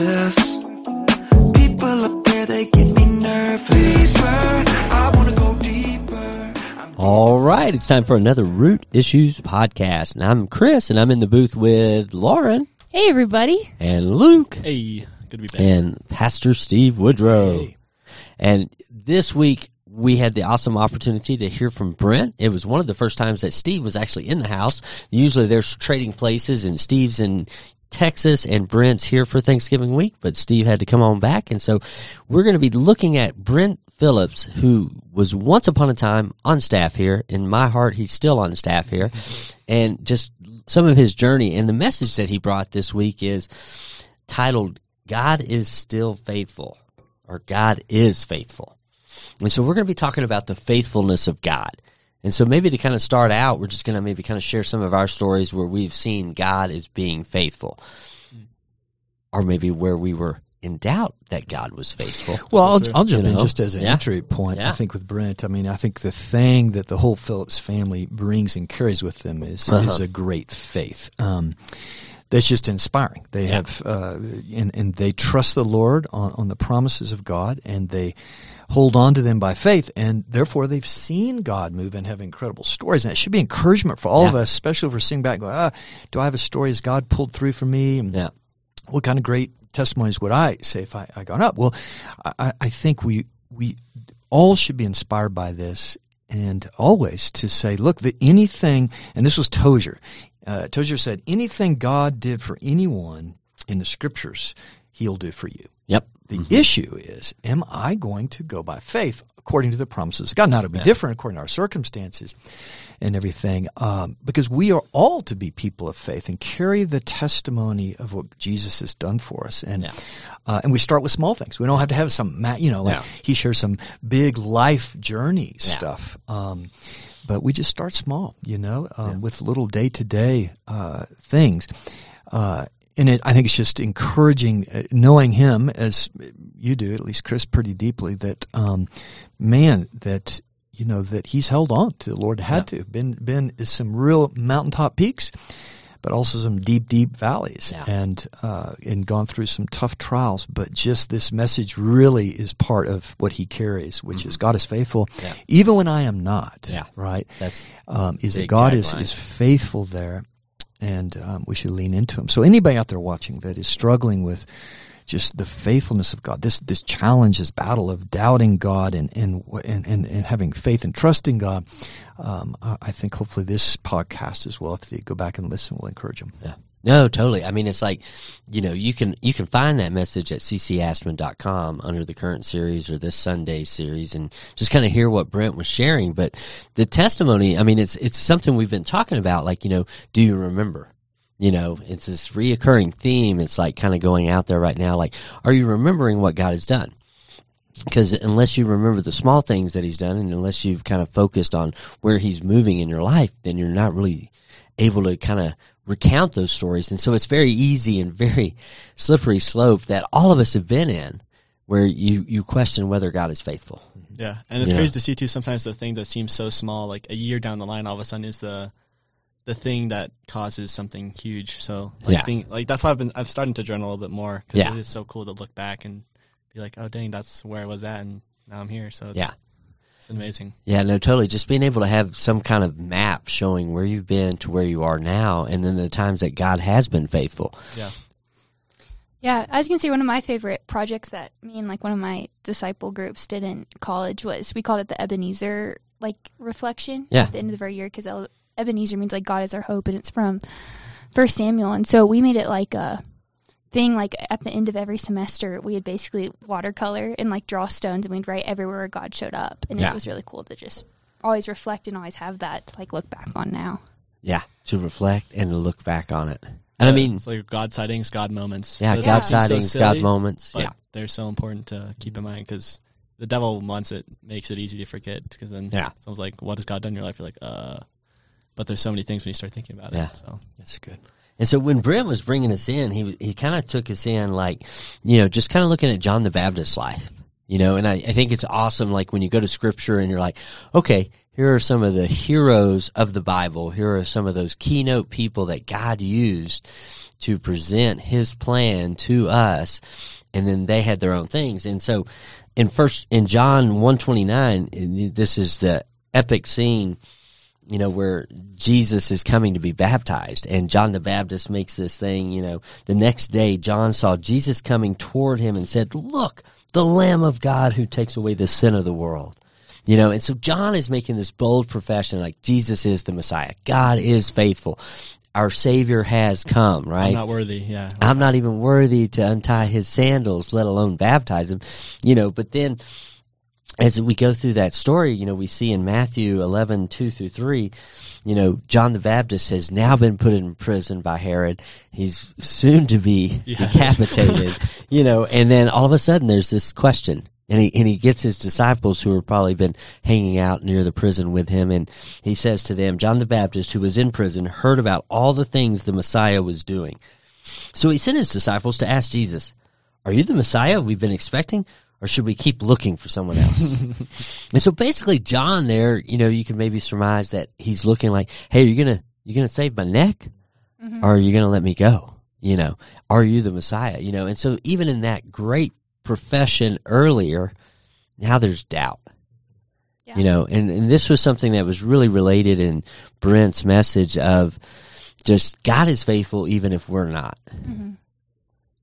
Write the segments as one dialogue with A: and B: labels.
A: nervous. People up there, they get me nervous. I wanna go deeper.
B: All right, it's time for another Root Issues podcast. And I'm Chris, and I'm in the booth with Lauren
C: Hey, everybody.
B: and Luke
D: Hey, good to be back.
B: and Pastor Steve Woodrow. And this week, we had the awesome opportunity to hear from Brent. It was one of the first times that Steve was actually in the house. Usually there's trading places and Steve's in Texas and Brent's here for Thanksgiving week, but Steve had to come on back. And so we're going to be looking at Brent Phillips, who was once upon a time on staff here. In my heart, he's still on staff here and just some of his journey. And the message that he brought this week is titled, God is still faithful or God is faithful. And so we're going to be talking about the faithfulness of God. And so maybe to kind of start out, we're just going to maybe kind of share some of our stories where we've seen God as being faithful. Or maybe where we were in doubt that God was faithful.
E: Well, I'll, I'll jump
B: You
E: in
B: know?
E: just as an
B: Yeah.
E: entry point.
B: Yeah.
E: I think with Brent, I mean, I think the thing that the whole Phillips family brings and carries with them is
B: Uh-huh.
E: is a great faith. Um, that's just inspiring. They have, uh, and, and they trust the Lord on, on the promises of God, and they hold on to them by faith, and therefore they've seen God move and have incredible stories. And it should be encouragement for all of us, especially if we're sitting back, going, ah, "Do I have a story? Has God pulled through for me?" And
B: Yeah.
E: what kind of great testimonies would I say if I, I gone up? Well, I, I think we we all should be inspired by this and always to say, look, that anything, and this was Tozer. Uh, Tozer said, anything God did for anyone in the scriptures, he'll do for you.
B: Yep.
E: The issue is, am I going to go by faith according to the promises of God? Now, it'll be different according to our circumstances and everything, um, because we are all to be people of faith and carry the testimony of what Jesus has done for us. And
B: Yeah.
E: uh, and we start with small things. We don't have to have some, you know, like
B: Yeah.
E: he shares some big life journey
B: Yeah.
E: stuff. Um, but we just start small, you know, um, with little day to day things. Uh, and it, I think it's just encouraging, uh, knowing him as you do, at least Chris, pretty deeply. That um, man, that you know that he's held on to the Lord, had to been been is some real mountaintop peaks, but also some deep, deep valleys,
B: Yeah.
E: and uh, and gone through some tough trials. But just this message really is part of what he carries, which is God is faithful,
B: Mm-hmm. Yeah.
E: even when I am not.
B: Yeah.
E: right.
B: That's
E: Um, is that God is, is faithful there, and um, we should lean into Him. So anybody out there watching that is struggling with just the faithfulness of God, this this challenge, this battle of doubting God and and and, and, and having faith and trusting God, um, I I think hopefully this podcast as well, if they go back and listen, will encourage them.
B: Yeah. No, totally. I mean, it's like, you know, you can, you can find that message at ccastman.com under the current series or this Sunday series and just kind of hear what Brent was sharing. But the testimony, I mean, it's, it's something we've been talking about. Like, you know, do you remember? You know, it's this reoccurring theme. It's like kind of going out there right now. Like, are you remembering what God has done? because unless you remember the small things that he's done and unless you've kind of focused on where he's moving in your life then you're not really able to kind of recount those stories and so it's very easy and very slippery slope that all of us have been in where you you question whether god is faithful
D: Yeah, and it's
B: Yeah.
D: crazy to see too. Sometimes the thing that seems so small, like a year down the line, all of a sudden is the the thing that causes something huge. So like,
B: Yeah.
D: thing, like that's why I've been I've started to journal a little bit more. 'cause
B: Yeah.
D: it is so cool to look back and be like, oh dang, that's where I was at, and now I'm here. So it's,
B: Yeah.
D: It's been amazing.
B: yeah no totally just being able to have some kind of map showing where you've been to where you are now and then the times that god has been faithful
D: Yeah,
C: Yeah, I was gonna say one of my favorite projects that me and like one of my disciple groups did in college was we called it the Ebenezer like reflection
B: Yeah.
C: at the end of every year because Ebenezer means like God is our hope and it's from First Samuel and so we made it like a thing like at the end of every semester we had basically watercolor and like draw stones and we'd write everywhere God showed up and
B: Yeah.
C: it was really cool to just always reflect and always have that to like look back on now.
B: yeah to reflect and to look back on it and i mean
D: it's like God sightings, God moments.
B: yeah
D: Those
B: god
D: seem so
B: sightings god moments yeah
D: they're so important to keep in mind because the devil wants it makes it easy to forget because then
B: Yeah.
D: someone's like, "What has God done in your life?" You're like, "Uh," but there's so many things when you start thinking about
B: Yeah.
D: it. So
E: That's good.
B: And so when Brent was bringing us in, he he kind of took us in like, you know, just kind of looking at John the Baptist's life. You know, and I, I think it's awesome. Like when you go to scripture and you're like, okay, here are some of the heroes of the Bible. Here are some of those keynote people that God used to present his plan to us. And then they had their own things. And so in first, in John 129, this is the epic scene you know, where Jesus is coming to be baptized. And John the Baptist makes this thing, you know, the next day John saw Jesus coming toward him and said, look, the Lamb of God who takes away the sin of the world. You know, and so John is making this bold profession like Jesus is the Messiah. God is faithful. Our Savior has come, right?
D: I'm not worthy. Yeah.
B: I'm not even worthy to untie his sandals, let alone baptize him. You know, but then as we go through that story, you know, we see in Matthew 11, 2 through 3, you know, John the Baptist has now been put in prison by Herod. He's soon to be
D: Yeah.
B: decapitated, you know, and then all of a sudden there's this question. And he, and he gets his disciples who have probably been hanging out near the prison with him. And he says to them, John the Baptist, who was in prison, heard about all the things the Messiah was doing. So he sent his disciples to ask Jesus, Are you the Messiah we've been expecting? Or should we keep looking for someone else? and so basically John there, you know, you can maybe surmise that he's looking like, Hey, you're gonna you're gonna save my neck? Or are you gonna let me go? You know, are you the Messiah? You know, and so even in that great profession earlier, now there's doubt.
C: Yeah.
B: You know, and, and this was something that was really related in Brent's message of just God is faithful even if we're not.
C: Mhm.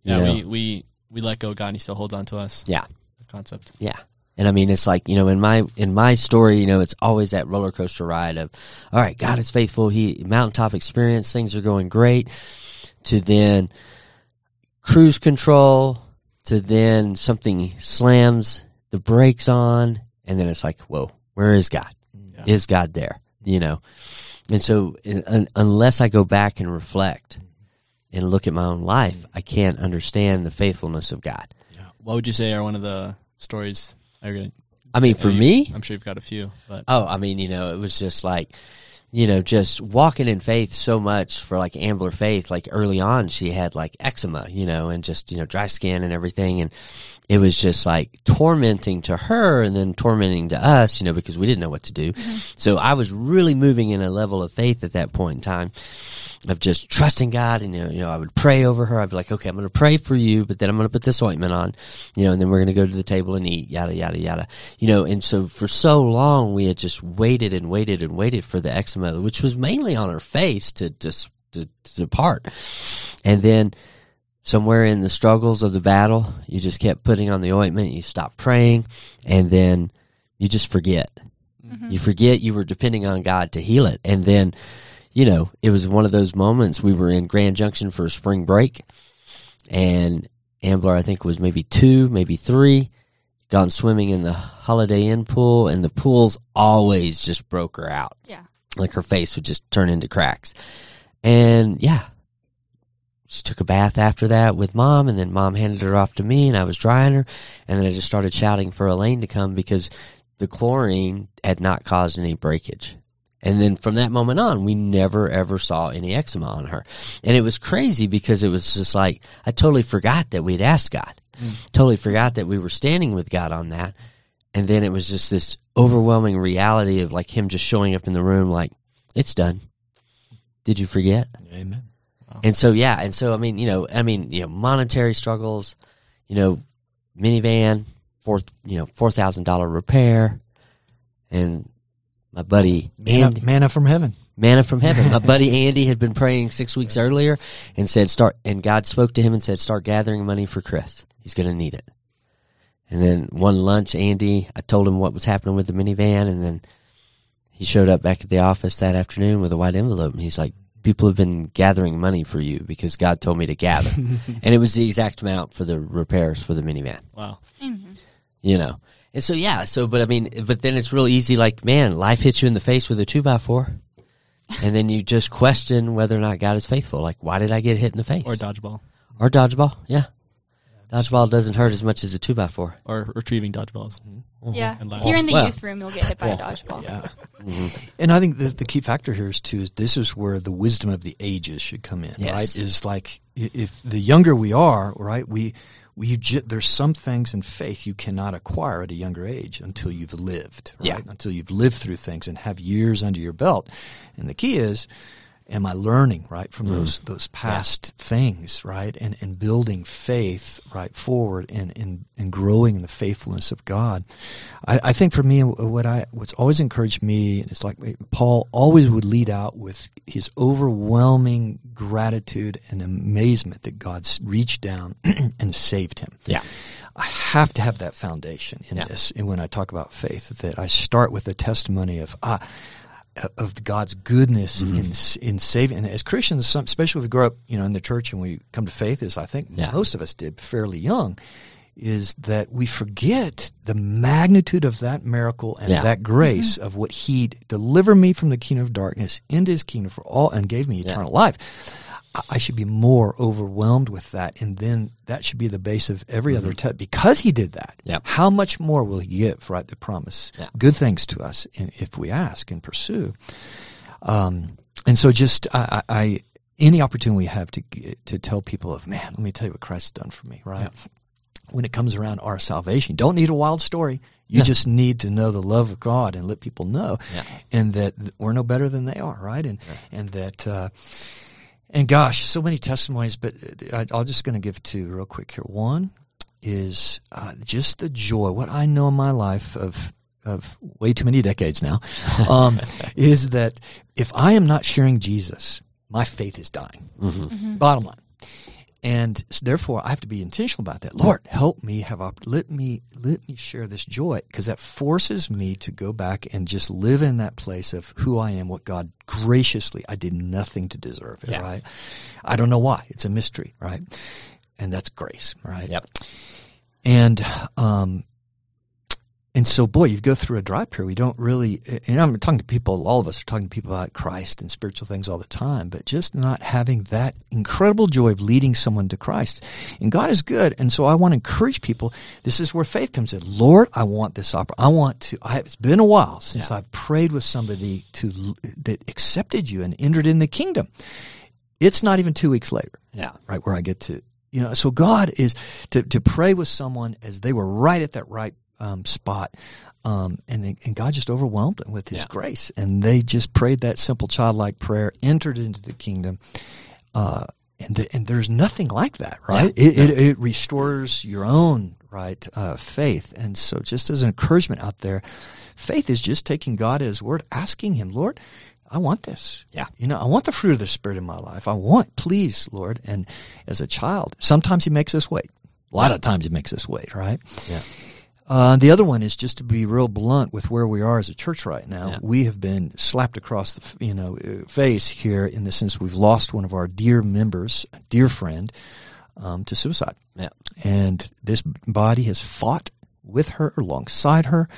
B: You
D: Yeah.
B: know?
D: We, we, we let go of God and he still holds on to us.
B: Yeah.
D: Concept.
B: Yeah. And I mean, it's like, you know, in my, in my story, you know, it's always that roller coaster ride of, all right, God is faithful. He, mountaintop experience, things are going great to then cruise control to then something slams the brakes on. And then it's like, whoa, where is God?
D: Yeah.
B: Is God there? You know? And so in, un, unless I go back and reflect mm-hmm. and look at my own life, mm-hmm. I can't understand the faithfulness of God.
D: What would you say are one of the stories? Are gonna,
B: I mean, for
D: you-
B: me,
D: I'm sure you've got a few, but
B: Oh, I mean, you know, it was just like, you know, just walking in faith so much for like Ambler Faith. Like early on, she had like eczema, you know, and just, you know, dry skin and everything. And it was just like tormenting to her and then tormenting to us, you know, because we didn't know what to do. Mm-hmm. So I was really moving in a level of faith at that point in time of just trusting God. And, you know, you know, I would pray over her. I'd be like, okay, I'm going to pray for you, but then I'm going to put this ointment on, you know, and then we're going to go to the table and eat, yada, yada, yada. You know, and so for so long, we had just waited and waited and waited for the eczema, which was mainly on her face to, to, to, to depart. And then somewhere in the struggles of the battle, you just kept putting on the ointment, you stopped praying, and then you just forget. Mm-hmm. You forget you were depending on God to heal it. And then, you know, it was one of those moments we were in Grand Junction for a spring break, and Ambler, I think, was maybe two, maybe three, gone swimming in the Holiday Inn pool, and the pools always just broke her out.
C: Yeah.
B: Like her face would just turn into cracks. And yeah, she took a bath after that with mom, and then mom handed her off to me, and I was drying her, and then I just started shouting for Elaine to come because the chlorine had not caused any breakage. And then from that moment on, we never ever saw any eczema on her. And it was crazy because it was just like, I totally forgot that we'd asked God. Hmm. Totally forgot that we were standing with God on that. And then it was just this overwhelming reality of like him just showing up in the room like, it's done. Did you forget?
E: Amen.
B: And so yeah, and so I mean, you know, I mean, you know, monetary struggles, you know, minivan, four, you know, four thousand dollar repair, and my buddy
E: Manna,
B: Andy,
E: manna from heaven.
B: manna from heaven. My buddy Andy had been praying six weeks earlier and said, "Start." And God spoke to him and said, "Start gathering money for Chris. He's going to need it." And then one lunch, Andy, I told him what was happening with the minivan, and then he showed up back at the office that afternoon with a white envelope, and he's like, "People have been gathering money for you because God told me to gather," and it was the exact amount for the repairs for the minivan
D: wow.
B: you know. And so yeah, so but I mean, but then it's real easy. Like man, life hits you in the face with a two by four, and then you just question whether or not God is faithful. Like, why did I get hit in the face?
D: Or dodgeball.
B: or dodgeball, yeah. Dodgeball doesn't hurt as much as a two by four.
D: Or retrieving dodgeballs. Mm-hmm.
C: Yeah.
D: And
C: If you're in the
B: Well,
C: youth room, you'll get hit by a dodgeball.
E: Yeah. Mm-hmm. And I think the, the key factor here is too is this is where the wisdom of the ages should come in,
B: Yes.
E: right? Is like if the younger we are, right, we we ju- there's some things in faith you cannot acquire at a younger age until you've lived, right?
B: Yeah.
E: Until you've lived through things and have years under your belt. And the key is am I learning right from those those past things right and and building faith right forward and and and growing in the faithfulness of God I, I think for me what I what's always encouraged me is like Paul always would lead out with his overwhelming gratitude and amazement that God's reached down and saved him
B: Yeah.
E: I have to have that foundation in
B: Yeah.
E: this. And when I talk about faith, that I start with the testimony of ah, of God's goodness
B: Mm-hmm.
E: in in saving. And as Christians, some, especially if we grow up, you know, in the church and we come to faith, as I think
B: Yeah.
E: most of us did, fairly young, is that we forget the magnitude of that miracle and
B: Yeah.
E: that grace of what He delivered me from the kingdom of darkness into His kingdom for all and gave me eternal life. I- should be more overwhelmed with that, and then that should be the base of every other test. Because He did that,
B: Yep.
E: how much more will He give? Right, the promise, good things to us in, if we ask and pursue. Um, and so, just I, I, any opportunity we have to to tell people of man, let me tell you what Christ has done for me. Right, when it comes around our salvation, you don't need a wild story. You just need to know the love of God and let people know, and that we're no better than they are. Right, and and that. Uh, and gosh, so many testimonies, but I, I'm just going to give two real quick here. One is uh, just the joy. What I know in my life of of way too many decades now um, is that if I am not sharing Jesus, my faith is dying. Bottom line. And therefore, I have to be intentional about that. Lord, help me have op- let me let me share this joy because that forces me to go back and just live in that place of who I am, what God graciously I did nothing to deserve it.
B: Yeah.
E: Right? I don't know why. It's a mystery, right? And that's grace, right?
B: Yep.
E: And um, and so, boy, you go through a dry period. We don't really, and I'm talking to people. All of us are talking to people about Christ and spiritual things all the time, but just not having that incredible joy of leading someone to Christ. And God is good, and so I want to encourage people. This is where faith comes in. Lord, I want this opera. I want to. I, it's been a while since
B: Yeah.
E: I've prayed with somebody to that accepted you and entered in the kingdom. It's not even two weeks later
B: Yeah.
E: right where I get to you know so God is to to pray with someone as they were right at that right um, spot um, and they, and God just overwhelmed them with His
B: Yeah.
E: grace and they just prayed that simple childlike prayer entered into the kingdom uh, and the, and there's nothing like that right
B: Yeah.
E: it, it it restores your own right uh, faith and so just as an encouragement out there faith is just taking God at His word asking Him Lord I want this.
B: Yeah.
E: You know, I want the fruit of the Spirit in my life. I want, please, Lord. And as a child, sometimes He makes us wait. A lot of times He makes us wait, right?
B: Yeah.
E: Uh, the other one is just to be real blunt with where we are as a church right now.
B: Yeah.
E: We have been slapped across the you know uh, face here in the sense we've lost one of our dear members, a dear friend, um, to suicide
B: Yeah.
E: and this body has fought with her alongside her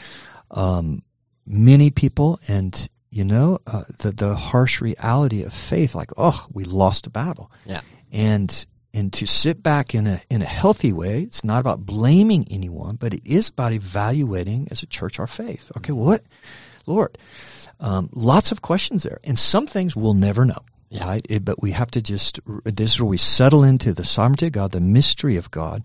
E: um, many people and you know uh, the the harsh reality of faith like oh we lost a battle
B: Yeah.
E: and and to sit back in a in a healthy way it's not about blaming anyone but it is about evaluating as a church our faith. Okay what? Lord um, lots of questions there and some things we'll never know
B: Yeah.
E: right? It- but we have to just this is where we settle into the sovereignty of god the mystery of god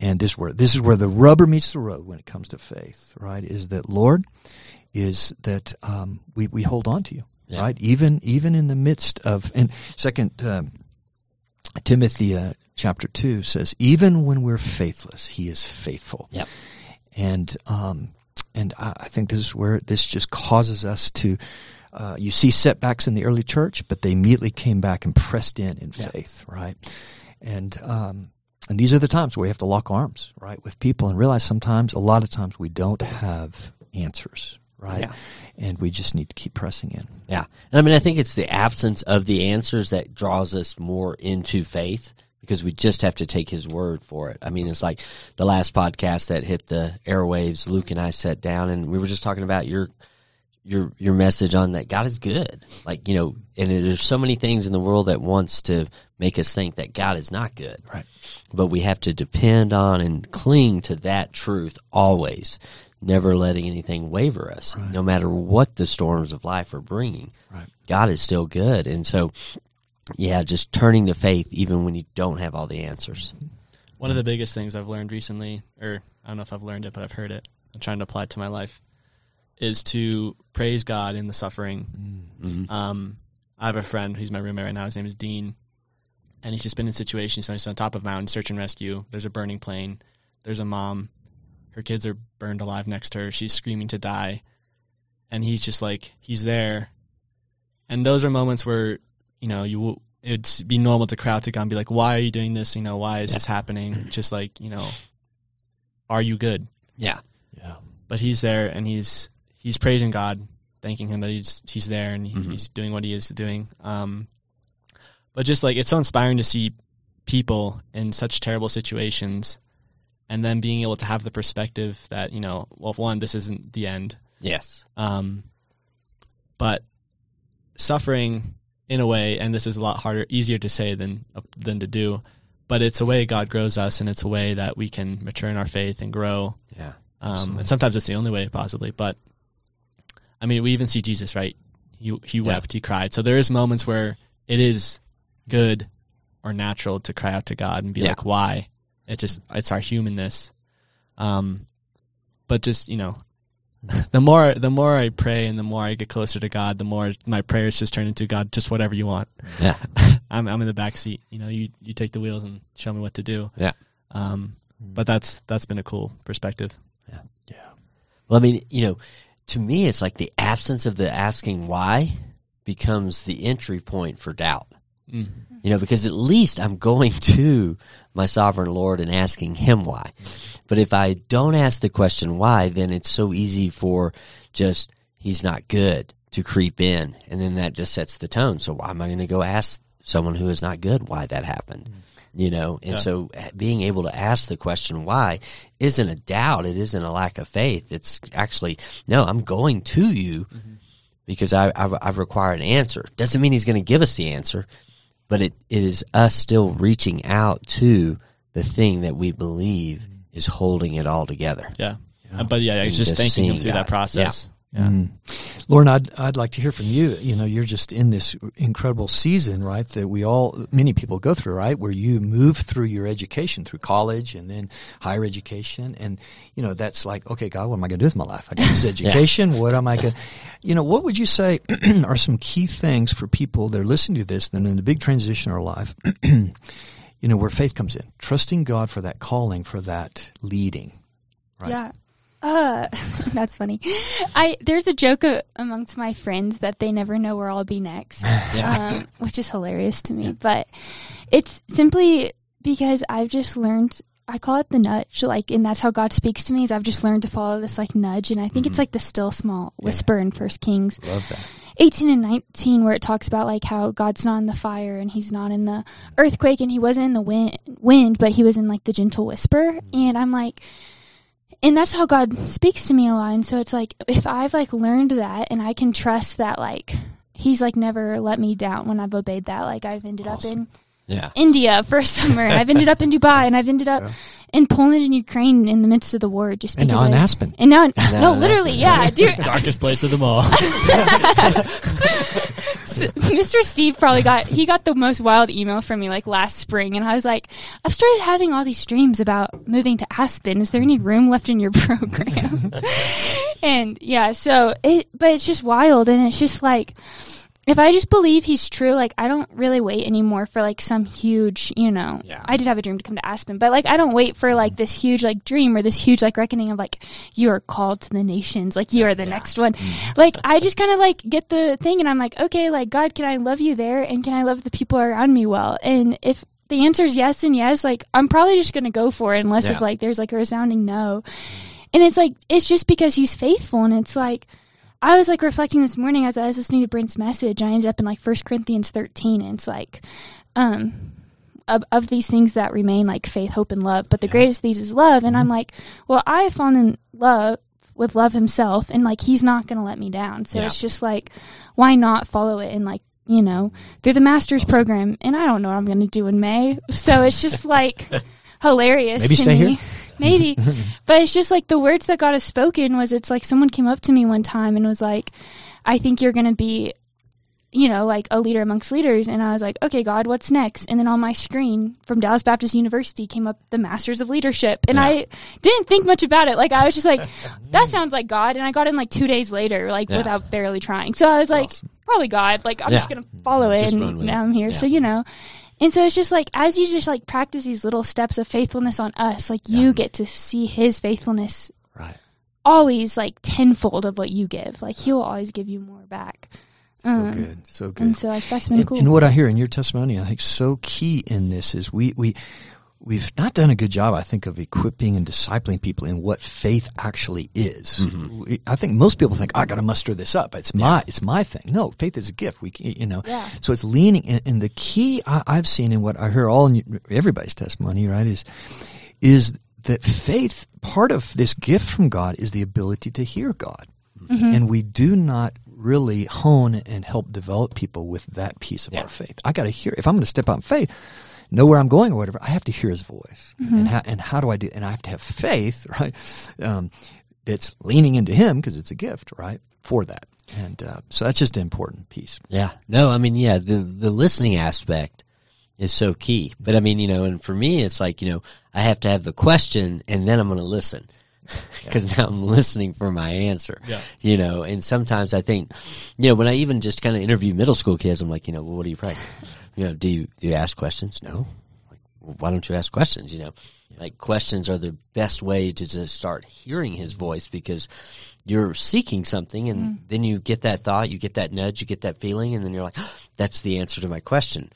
E: and this is where this is where the rubber meets the road when it comes to faith right? Is that lord is that um, we, we hold on to you
B: Yeah.
E: right? Even even in the midst of and second um, timothy uh, chapter 2 says even when we're faithless he is faithful
B: Yep.
E: and um, and I, I think this is where this just causes us to. Uh, you see setbacks in the early church, but they immediately came back and pressed in in
B: Yeah.
E: faith, right? And um, and these are the times where we have to lock arms, right, with people and realize sometimes, a lot of times, we don't have answers, right?
B: Yeah.
E: And we just need to keep pressing in.
B: Yeah. And I mean, I think it's the absence of the answers that draws us more into faith because we just have to take his word for it. I mean, it's like the last podcast that hit the airwaves, Luke and I sat down and we were just talking about your your your message on that God is good. Like, you know, and there's so many things in the world that wants to make us think that God is not good.
E: Right.
B: But we have to depend on and cling to that truth always never letting anything waver us, no matter what the storms of life are bringing.
E: Right.
B: God is still good, and so yeah, just turning to faith even when you don't have all the answers.
D: One of the biggest things I've learned recently, or I don't know if I've learned it, but I've heard it. I'm trying to apply it to my life, is to praise God in the suffering.
B: Mhm.
D: Um, I have a friend who's my roommate right now. His name is Dean, and he's just been in situations. So he's on top of a mountain, search and rescue. There's a burning plane. There's a mom. Her kids are burned alive next to her. She's screaming to die, and he's just like he's there. And those are moments where you know you will- it'd be normal to crowd to God and be like, "Why are you doing this? You know, why is this happening?" Just like you know, are you good?
B: Yeah,
E: Yeah.
D: but he's there and he's he's praising God, thanking him that he's he's there and he-
B: Mhm.
D: he's doing what he is doing. Um, but just like it's so inspiring to see people in such terrible situations, and then being able to have the perspective that you know, well, one, this isn't the end,
B: yes,
D: um, but suffering in a way, and this is a lot harder, easier to say than than to do. But it's a way God grows us, and it's a way that we can mature in our faith and grow.
B: yeah,
D: Um, and sometimes it's the only way, possibly. But I mean, we even see Jesus, right? He he wept, he cried. So there is moments where it is good or natural to cry out to God and be
B: Yeah.
D: like, "Why?" It's just it's our humanness. Um, but just you know, the more the more I pray and the more I get closer to God, the more my prayers just turn into God, just whatever you want.
B: yeah,
D: I'm I'm in the back seat. You know, you you take the wheels and show me what to do.
B: Yeah.
D: Um, but that's that's been a cool perspective.
E: Yeah. Yeah.
B: Well, I mean, you know, to me, it's like the absence of the asking why becomes the entry point for doubt.
D: Mm.
B: You know, because at least I'm going to my sovereign Lord and asking Him why. But if I don't ask the question why, then it's so easy for just He's not good to creep in, and then that just sets the tone. So why am I going to go ask someone who is not good why that happened? You know, and
D: Yeah.
B: so uh, being able to ask the question why isn't a doubt. It isn't a lack of faith. It's actually no. I'm going to you because I, I, I require an answer. Doesn't mean he's going to give us the answer, but it, it is us still reaching out to the thing that we believe is holding it all together.
D: Yeah. Uh, But yeah, it's just
B: just
D: thanking him
B: seeing
D: through
B: God.
D: that process. Yeah.
E: Mm. Lauren, I'd I'd like to hear from you. You know, you're just in this incredible season, right? That we all, many people go through, right? Where you move through your education, through college, and then higher education, and you know that's like, okay, God, what am I going to do with my life? I got this education. What am I going? to You know, what would you say are some key things for people that are listening to this? Then in the big transition in our life, you know, where faith comes in, trusting God for that calling, for that leading. Right.
C: Yeah. Uh, that's funny. I there's a joke amongst my friends that they never know where I'll be next, um, which is hilarious to me. But it's simply because I've just learned. I call it the nudge, like, and that's how God speaks to me. Is I've just learned to follow this like nudge, and I think it's like the still small whisper in First Kings.
E: Love that.
C: 18 and 19 where it talks about like how God's not in the fire and he's not in the earthquake and he wasn't in the wind, wind but he was in like the gentle whisper and I'm like and that's how God speaks to me a lot and so it's like if I've like learned that and I can trust that like he's like never let me down when I've obeyed that like I've ended up in
B: Yeah.
C: India for a summer and I've ended up in Dubai and I've ended up in Poland and Ukraine in the midst of the war just because
E: And
C: because
E: now in Aspen.
C: and now in,
B: Now
C: no
B: in
C: literally yeah dude
D: Darkest place of them all.
C: Mr. Steve probably got he got the most wild email from me like last spring, and I was like, I've started having all these dreams about moving to Aspen. Is there any room left in your program? and yeah, so it, but it's just wild, and it's just like. If I just believe he's true, like I don't really wait anymore for like some huge, you know.
B: Yeah.
C: I did have a dream to come to Aspen, but like I don't wait for like this huge like dream or this huge like reckoning of like you are called to the nations, like you are the next one. Mm. Like I just kind of like get the thing, and I'm like, okay, like God, can I love you there, and can I love the people around me well? And if the answer is yes and yes, like I'm probably just gonna go for it, unless
B: Yeah.
C: if like there's like a resounding no. And it's like it's just because he's faithful, and it's like I was like reflecting this morning as I was listening to Brent's message. I ended up in like First Corinthians 13, and it's like, um, of, of these things that remain like faith, hope, and love. But the greatest of these is love. And I'm like, well, I have fallen in love with love himself, and like he's not going to let me down. So
B: Yeah.
C: it's just like, why not follow it and like you know through the master's program? And I don't know what I'm going to do in May, so it's just like hilarious.
E: Maybe
C: to
E: stay
C: me.
E: here?
C: Maybe. but it's just like the words that God has spoken was it's like someone came up to me one time and was like, I think you're going to be, you know, like a leader amongst leaders. And I was like, okay, God, what's next? And then on my screen from Dallas Baptist University came up the Masters of Leadership. And I didn't think much about it. Like, I was just like, that sounds like God. And I got in like two days later, like
B: Yeah.
C: without barely trying. So I was like, probably God. Like, I'm just going to follow it.
B: Just
C: and now
B: it.
C: I'm here.
B: Yeah.
C: So, you know. And so it's just like as you just like practice these little steps of faithfulness on us, like you get to see his faithfulness
E: Right.
C: always like tenfold of what you give. Like he'll always give you more back.
E: So
C: Um,
E: good. So good.
C: And so like that's been
E: And,
C: cool.
E: and what I hear in your testimony, I think so key in this is we we we've not done a good job, I think, of equipping and discipling people in what faith actually is.
C: Mm-hmm.
E: We, I think most people think I got to muster this up. It's my it's my thing. No, faith is a gift. We you know.
C: Yeah.
E: So it's leaning, and, and the key I, I've seen in what I hear all in everybody's testimony, right, is is that faith. Part of this gift from God is the ability to hear God. And we do not really hone and help develop people with that piece of our faith. I got to hear, if I'm going to step out in faith, know where I'm going or whatever, I have to hear his voice. And, how, and how do I do And I have to have faith, right? Um, it's leaning into him because it's a gift, right? For that. And uh, so that's just an important piece.
B: Yeah. No, I mean, yeah, the the listening aspect is so key. But I mean, you know, and for me, it's like, you know, I have to have the question and then I'm going to listen because now I'm listening for my answer.
D: Yeah.
B: You know, and sometimes I think, you know, when I even just kind of interview middle school kids, I'm like, you know, well, what do you pray? You know, do you do you ask questions? No. Like, well, why don't you ask questions? You know, like questions are the best way to just start hearing his voice because you're seeking something and mm. then you get that thought, you get that nudge, you get that feeling, and then you're like, that's the answer to my question.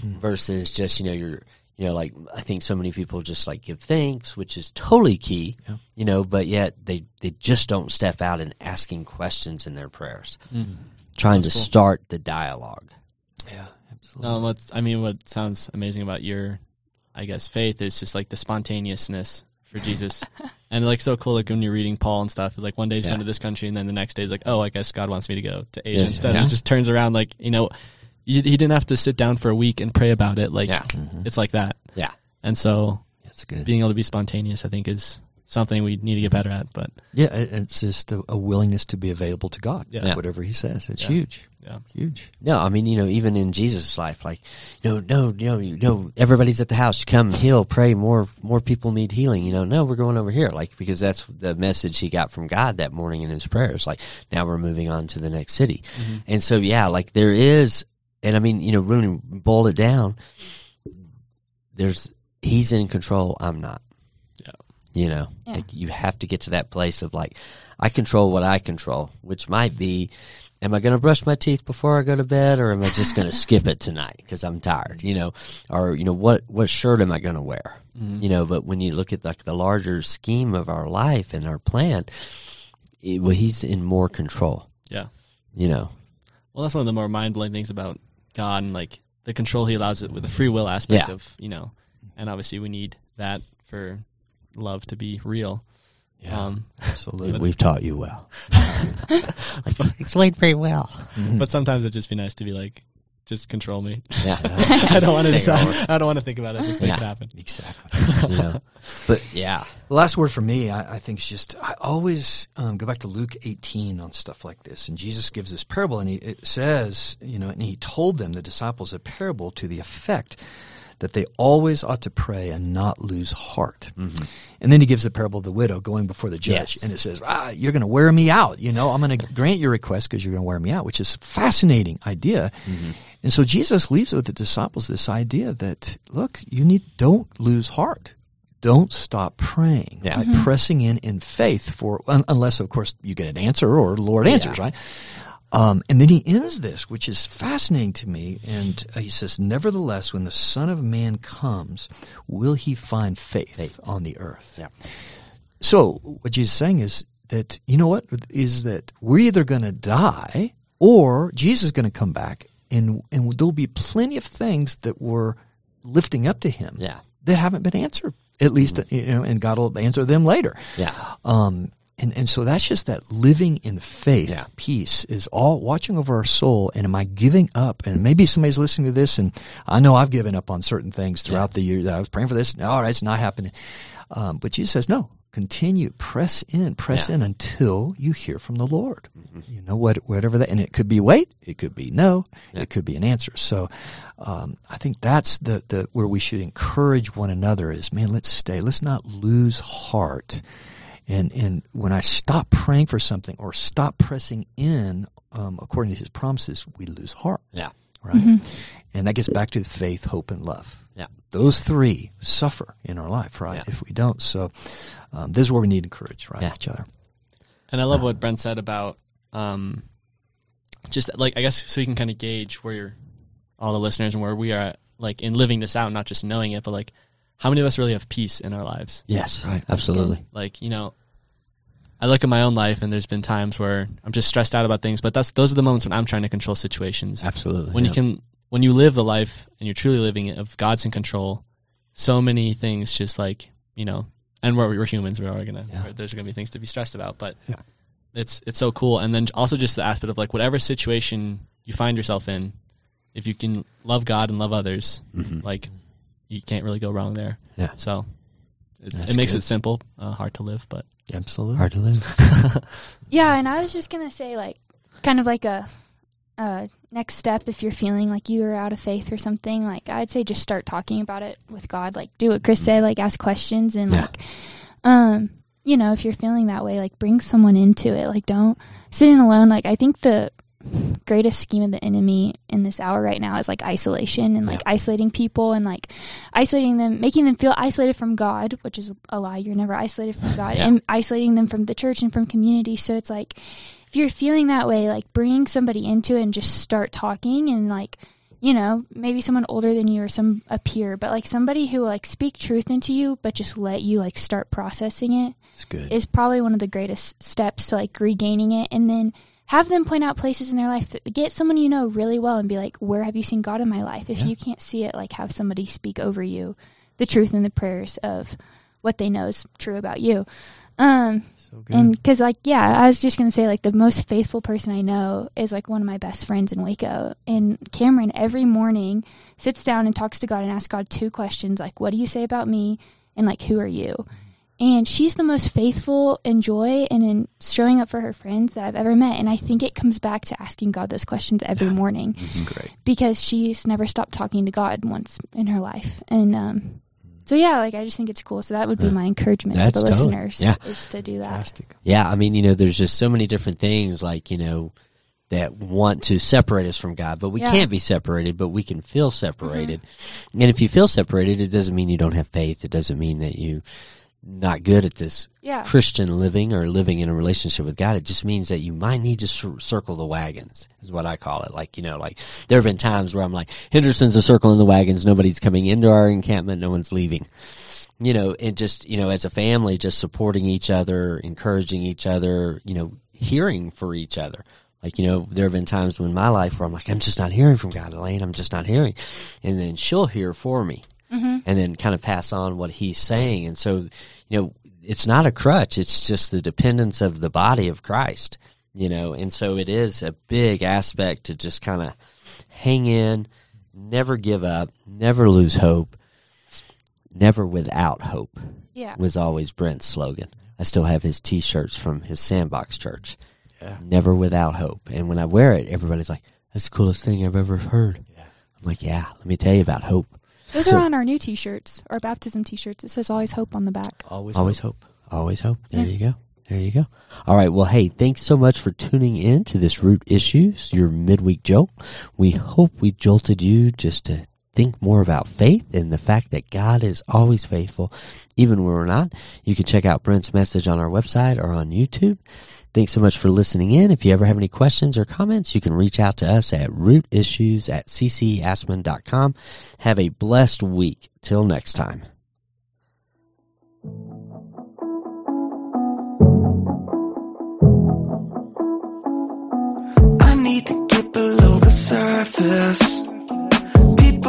B: Hmm. Versus just, you know, you're, you know, like I think so many people just like give thanks, which is totally key, you know, but yet they, they just don't step out and asking questions in their prayers, mm-hmm. trying to start the dialogue.
E: Yeah, absolutely.
D: No, what's I mean, what sounds amazing about your, I guess, faith is just like the spontaneousness for Jesus, and like so cool. Like when you're reading Paul and stuff, it's like one day he's
B: Yeah.
D: going to this country, and then the next day he's like, oh, I guess God wants me to go to Asia
B: Yeah.
D: instead.
B: Yeah.
D: And it just turns around like you know, you, he didn't have to sit down for a week and pray about it. Like
B: Yeah. Mm-hmm.
D: it's like that,
B: Yeah.
D: and so
E: That's good.
D: being able to be spontaneous, I think, is something we need to get better at. But
E: Yeah, it's just a, a willingness to be available to God.
D: Yeah.
E: Whatever he says. It's
D: Yeah.
E: huge.
D: yeah,
E: Huge.
B: No, I mean, you know, even in Jesus' life, like, no, no, no, you know, everybody's at the house. Come heal, pray. More, more people need healing. You know, no, we're going over here, like, because that's the message he got from God that morning in his prayers. Like, now we're moving on to the next city, mm-hmm. and so yeah, like there is, and I mean, you know, really boil it down. There's he's in control. I'm not. You know,
C: Yeah.
B: like you have to get to that place of like, I control what I control, which might be, am I going to brush my teeth before I go to bed, or am I just going to skip it tonight because I'm tired? You know, or you know what what shirt am I going to wear? Mm-hmm. You know, but when you look at like the larger scheme of our life and our plan, it, well, he's in more control.
D: yeah.
B: You know,
D: Well, that's one of the more mind blowing things about God and like the control He allows it with the free will aspect
B: Yeah.
D: of you know, and obviously we need that for love to be real.
E: Yeah.
D: Um,
E: Absolutely.
B: we've taught you well. like, you explained very well.
D: but sometimes it'd just be nice to be like, just control me.
B: Yeah,
D: I don't want to decide. I don't want to think about it. Just make
B: Yeah.
D: it happen.
E: Exactly.
B: you know, but yeah,
E: The last word for me, I, I think, is just I always um, go back to Luke 18 on stuff like this. And Jesus gives this parable, and he it says, you know, and he told them, the disciples, a parable to the effect that they always ought to pray and not lose heart. Mm-hmm. And then he gives the parable of the widow going before the judge,
B: Yes.
E: and it says, ah, you're going to wear me out. You know, I'm going to grant your request because you're going to wear me out, which is a fascinating idea. Mm-hmm. And so Jesus leaves with the disciples this idea that, look, you need, don't lose heart don't stop praying
B: Yeah.
E: by mm-hmm. pressing in in faith for un, unless of course you get an answer or lord answers right um, and then he ends this which is fascinating to me and uh, he says nevertheless when the son of man comes will he find faith, on the earth
B: Yeah.
E: so what jesus is saying is that you know what is that we're either going to die or jesus is going to come back and and there'll be plenty of things that we're lifting up to him
B: Yeah.
E: that haven't been answered. At least, you know, and God will answer them later.
B: yeah,
E: Um, And, and so that's just that living in faith
B: Yeah.
E: piece is all watching over our soul. And am I giving up? And maybe somebody's listening to this and I know I've given up on certain things throughout the year that I was praying for this. All right, it's not happening. Um, but Jesus says, no, continue, press in, press
B: Yeah.
E: in until you hear from the Lord. You know, what, whatever that, and it could be wait, it could be no, it could be an answer. So, um, I think that's the, the, where we should encourage one another is, man, let's stay, let's not lose heart. And, and when I stop praying for something or stop pressing in, um, according to his promises, we lose heart
B: Yeah.
E: right? And that gets back to faith, hope, and love.
B: Yeah.
E: Those three suffer in our life, right?
B: Yeah.
E: If we don't. So um, this is where we need to encourage, right?
B: Yeah.
E: Each other.
D: And I love what Brent said about um, just like I guess so you can kind of gauge where you're, all the listeners and where we are at, like in living this out, not just knowing it, but like how many of us really have peace in our lives?
B: Yes.
E: Right.
B: Absolutely.
D: Like you know, I look at my own life and there's been times where I'm just stressed out about things, but that's those are the moments when I'm trying to control situations.
B: Absolutely.
D: When
B: yeah.
D: you can, when you live the life and you're truly living it of God's in control, so many things just like you know, and we're, we're humans, we're all gonna
E: Yeah.
D: there's gonna be things to be stressed about, but
E: Yeah.
D: it's it's so cool. And then also just the aspect of like whatever situation you find yourself in, if you can love God and love others,
B: Mhm.
D: like you can't really go wrong there.
B: Yeah.
D: So it, it makes
E: good.
D: it simple, uh, hard to live, but
E: Absolutely.
B: Hard to live.
C: Yeah, and I was just gonna say like kind of like a uh, next step if you're feeling like you are out of faith or something. Like I'd say just start talking about it with God. Like do what Chris said. Like ask questions and
B: Yeah.
C: like um you know if you're feeling that way like bring someone into it. Like don't sit in alone. Like I think the greatest scheme of the enemy in this hour right now is like isolation and like isolating people and like isolating them making them feel isolated from god which is a lie. You're never isolated from god.
B: Yeah.
C: and isolating them from the church and from community. So it's like if you're feeling that way like bring somebody into it and just start talking and like you know maybe someone older than you or some a peer but like somebody who will like speak truth into you but just let you like start processing it
E: It's good.
C: is probably one of the greatest steps to like regaining it. And then have them point out places in their life that get someone you know really well and be like where have you seen god in my life? If
E: Yeah.
C: you can't see it like have somebody speak over you the truth and the prayers of what they know is true about you. Um
E: so
C: and because like yeah i was just gonna say like the most faithful person i know is like one of my best friends in waco. And cameron every morning sits down and talks to god and asks god two questions like what do you say about me? and like who are you and she's the most faithful in joy and in showing up for her friends that i've ever met and i think it comes back to asking god those questions every morning
E: it's great.
C: because she's never stopped talking to god once in her life and um so yeah like i just think it's cool so that would be my encouragement to the
B: totally-
C: listeners
B: yeah.
C: is to do that
E: Fantastic.
B: Yeah, I mean, you know, there's just so many different things like, you know, that want to separate us from God, but we
C: Yeah.
B: can't be separated, but we can feel separated. And if you feel separated, it doesn't mean you don't have faith. It doesn't mean that you not good at this
C: yeah
B: Christian living or living in a relationship with God. It just means that you might need to cir- circle the wagons, is what I call it. Like, you know, like there have been times where I'm like, Henderson's are circling the wagons. Nobody's coming into our encampment. No one's leaving. You know, and just, you know, as a family, just supporting each other, encouraging each other, you know, hearing for each other. Like, you know, there have been times in my life where I'm like, I'm just not hearing from God, Elaine. I'm just not hearing. And then she'll hear for me Mm-hmm. and then kind of pass on what he's saying. And so, you know, it's not a crutch. It's just the dependence of the body of Christ, you know, and so it is a big aspect to just kind of hang in, never give up, never lose hope, never without hope
C: yeah
B: was always Brent's slogan. I still have his t-shirts from his sandbox church.
E: Yeah.
B: Never without hope. And when I wear it, everybody's like, that's the coolest thing I've ever heard.
E: Yeah.
B: I'm like, yeah, let me tell you about hope.
F: Those
B: So-
F: are on our new T-shirts, our baptism T-shirts. It says "Always Hope" on the back.
E: Always.
B: Always
E: hope.
B: hope. Always hope. There
C: Yeah.
B: you go. There you go. All right. Well, hey, thanks so much for tuning in to this Root Issues, your midweek jolt. We hope we jolted you just to think more about faith and the fact that God is always faithful, even when we're not. You can check out Brent's message on our website or on YouTube. Thanks so much for listening in. If you ever have any questions or comments, you can reach out to us at rootissues at ccasman.com. Have a blessed week. Till next time.
A: I need to get below the surface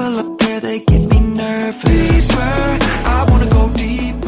A: people up there, they get me nervous. Deeper, I wanna go deeper.